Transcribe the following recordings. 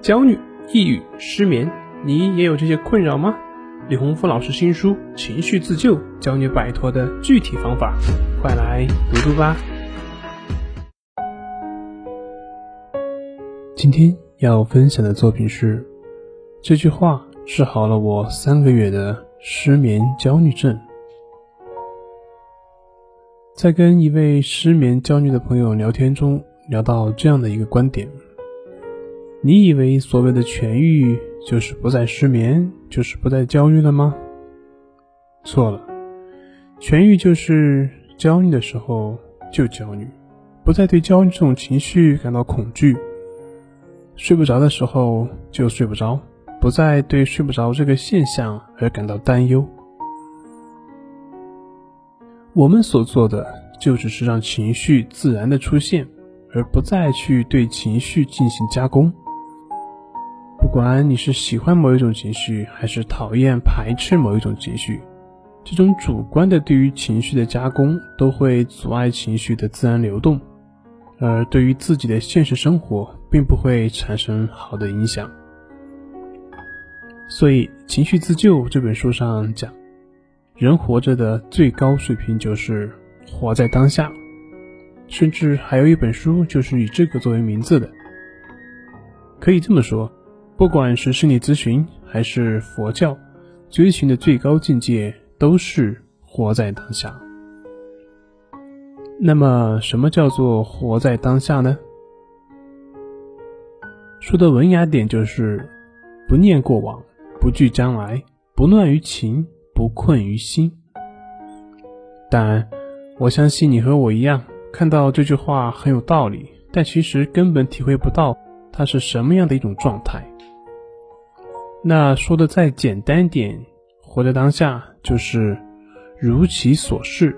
焦虑、抑郁、失眠，你也有这些困扰吗？李洪福老师新书《情绪自救》教你摆脱的具体方法，快来读读吧。今天要分享的作品是：这句话治好了我三个月的失眠焦虑症。在跟一位失眠焦虑的朋友聊天中，聊到这样的一个观点。你以为所谓的痊愈就是不再失眠，就是不再焦虑了吗？错了，痊愈就是焦虑的时候就焦虑，不再对焦虑这种情绪感到恐惧；睡不着的时候就睡不着，不再对睡不着这个现象而感到担忧。我们所做的就只是让情绪自然的出现，而不再去对情绪进行加工。不管你是喜欢某一种情绪，还是讨厌排斥某一种情绪，这种主观的对于情绪的加工，都会阻碍情绪的自然流动，而对于自己的现实生活，并不会产生好的影响。所以，《情绪自救》这本书上讲，人活着的最高水平就是活在当下，甚至还有一本书就是以这个作为名字的。可以这么说。不管是心理咨询还是佛教，追寻的最高境界都是活在当下。那么，什么叫做活在当下呢？说的文雅点就是：不念过往，不惧将来，不乱于情，不困于心。但我相信你和我一样，看到这句话很有道理，但其实根本体会不到它是什么样的一种状态。那说的再简单点，活在当下就是如其所是，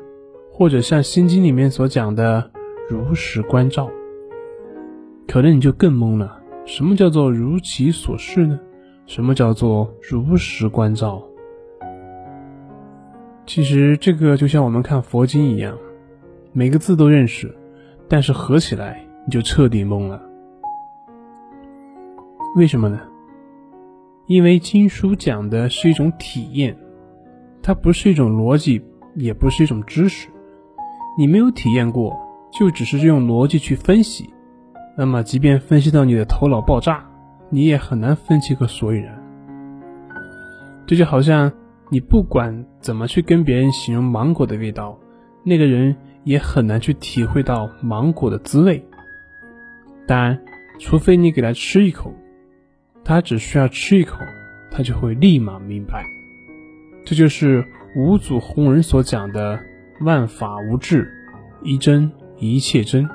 或者像《心经》里面所讲的如实关照。可能你就更懵了，什么叫做如其所是呢？什么叫做如实关照？其实这个就像我们看佛经一样，每个字都认识，但是合起来你就彻底懵了。为什么呢？因为经书讲的是一种体验，它不是一种逻辑，也不是一种知识。你没有体验过，就只是用逻辑去分析，那么即便分析到你的头脑爆炸，你也很难分析个所以然。这就好像你不管怎么去跟别人形容芒果的味道，那个人也很难去体会到芒果的滋味。当然，除非你给他吃一口。他只需要吃一口，他就会立马明白。这就是五祖弘忍所讲的“万法无智，一真一切真”。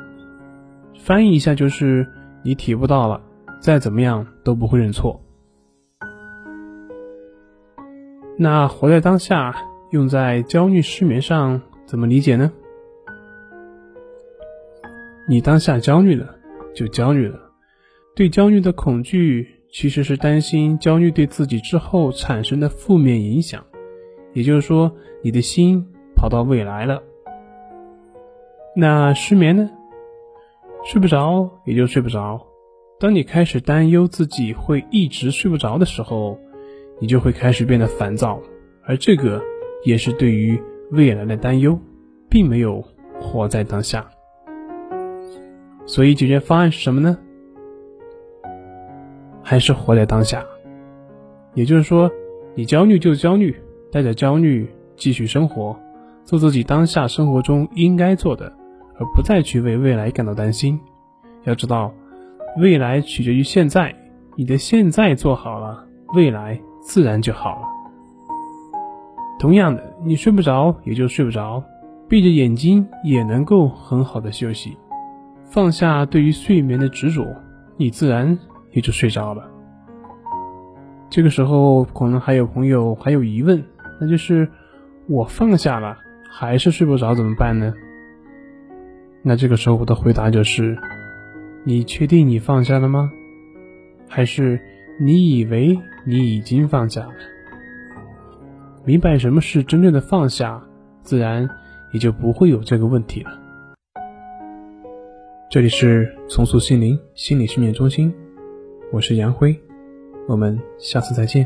翻译一下就是：你体悟到了，再怎么样都不会认错。那活在当下用在焦虑失眠上怎么理解呢？你当下焦虑了，就焦虑了，对焦虑的恐惧。其实是担心焦虑对自己之后产生的负面影响，也就是说，你的心跑到未来了。那失眠呢？睡不着也就睡不着。当你开始担忧自己会一直睡不着的时候，你就会开始变得烦躁，而这个也是对于未来的担忧，并没有活在当下。所以解决方案是什么呢？还是活在当下，也就是说，你焦虑就焦虑，带着焦虑继续生活，做自己当下生活中应该做的，而不再去为未来感到担心。要知道，未来取决于现在，你的现在做好了，未来自然就好了。同样的，你睡不着也就睡不着，闭着眼睛也能够很好的休息，放下对于睡眠的执着，你自然。也就睡着了。这个时候，可能还有朋友还有疑问，那就是我放下了，还是睡不着，怎么办呢？那这个时候，我的回答就是：你确定你放下了吗？还是你以为你已经放下了？明白什么是真正的放下，自然也就不会有这个问题了。这里是重塑心灵心理训练中心。我是杨辉，我们下次再见。